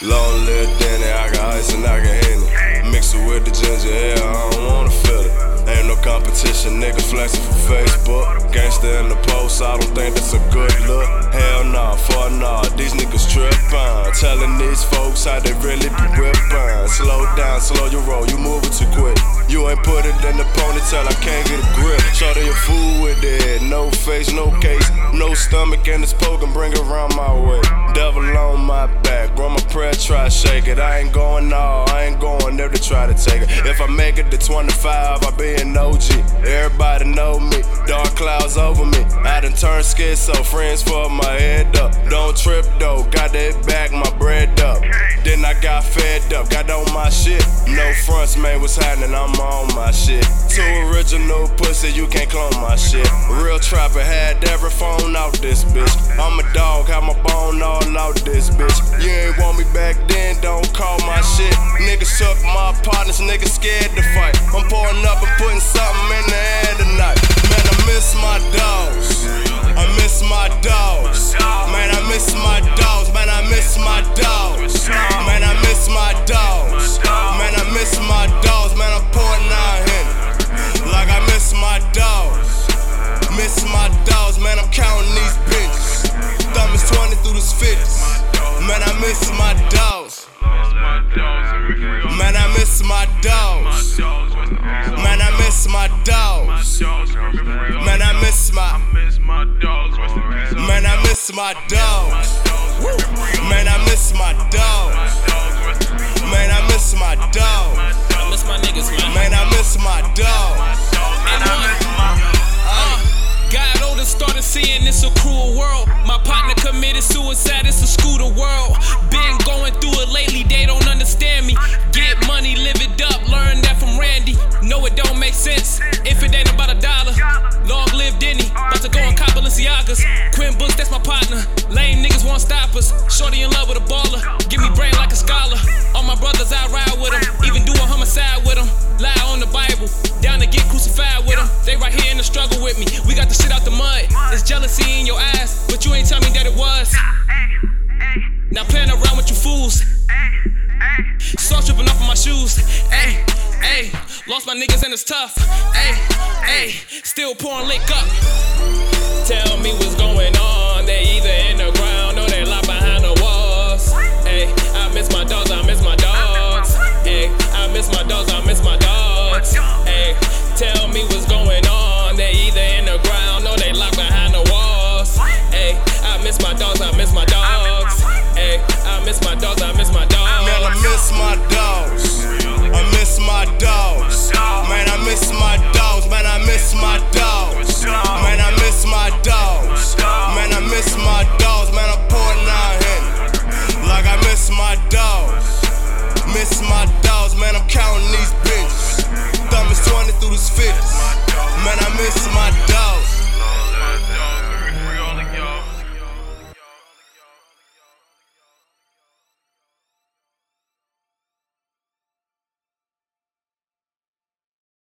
Long Danny, I got ice and I got Henny. Mix it with the ginger ale, I don't wanna feel it. Ain't no competition, niggas flexing for Facebook. Gangsta in the post, I don't think that's a good look. Hell nah, fuck nah, these niggas trippin'. Telling these folks how they really be whippin'. Slow down, slow your roll, you moving too quick. You ain't put it in the ponytail, I can't get a grip. Shorty your fool with it, no face, no case, no stomach, and it's poking, bring it around my way. Devil on my back, bro, try shake it. I ain't going all, I ain't going there to try to take it. If I make it to 25, I be an OG. Everybody know me, dark clouds over me. I done turned schizo, friends for my head up. Don't trip though, got that back, my I got fed up, got on my shit. No fronts, man, what's happening? I'm on my shit. Two original pussy, you can't clone my shit. Real trapper had every phone out this bitch. I'm a dog, have my bone all out this bitch. You ain't want me back then, don't call my shit. Niggas took my partners, niggas scared to fight. I'm pouring up and putting something in the air miss my dogs. Man, I miss my dogs. Man, I miss my dogs. Man, I miss my. Dogs. Man, I miss my dogs. Man, I miss my dogs. Man, I miss my dogs. Man, I miss my dogs. Man, I miss my niggas, man. Man, I miss my dogs. Got older, started seeing this a cruel world. My partner committed suicide, it's a school the world. Shorty in love with a baller, give me brain like a scholar. All my brothers, I ride with them, even do a homicide with them. Lie on the Bible, down to get crucified with them. They right here in the struggle with me. We got the shit out the mud. It's jealousy in your eyes, but you ain't tell me that it was. Now playing around with you fools. Salt dripping off of my shoes. Hey, hey, lost my niggas and it's tough. Hey, hey, still pouring lick up. Tell me what's going on. They either in the ground counting these bitches. Thumb is 20 through this 50s. Man, I miss my dogs.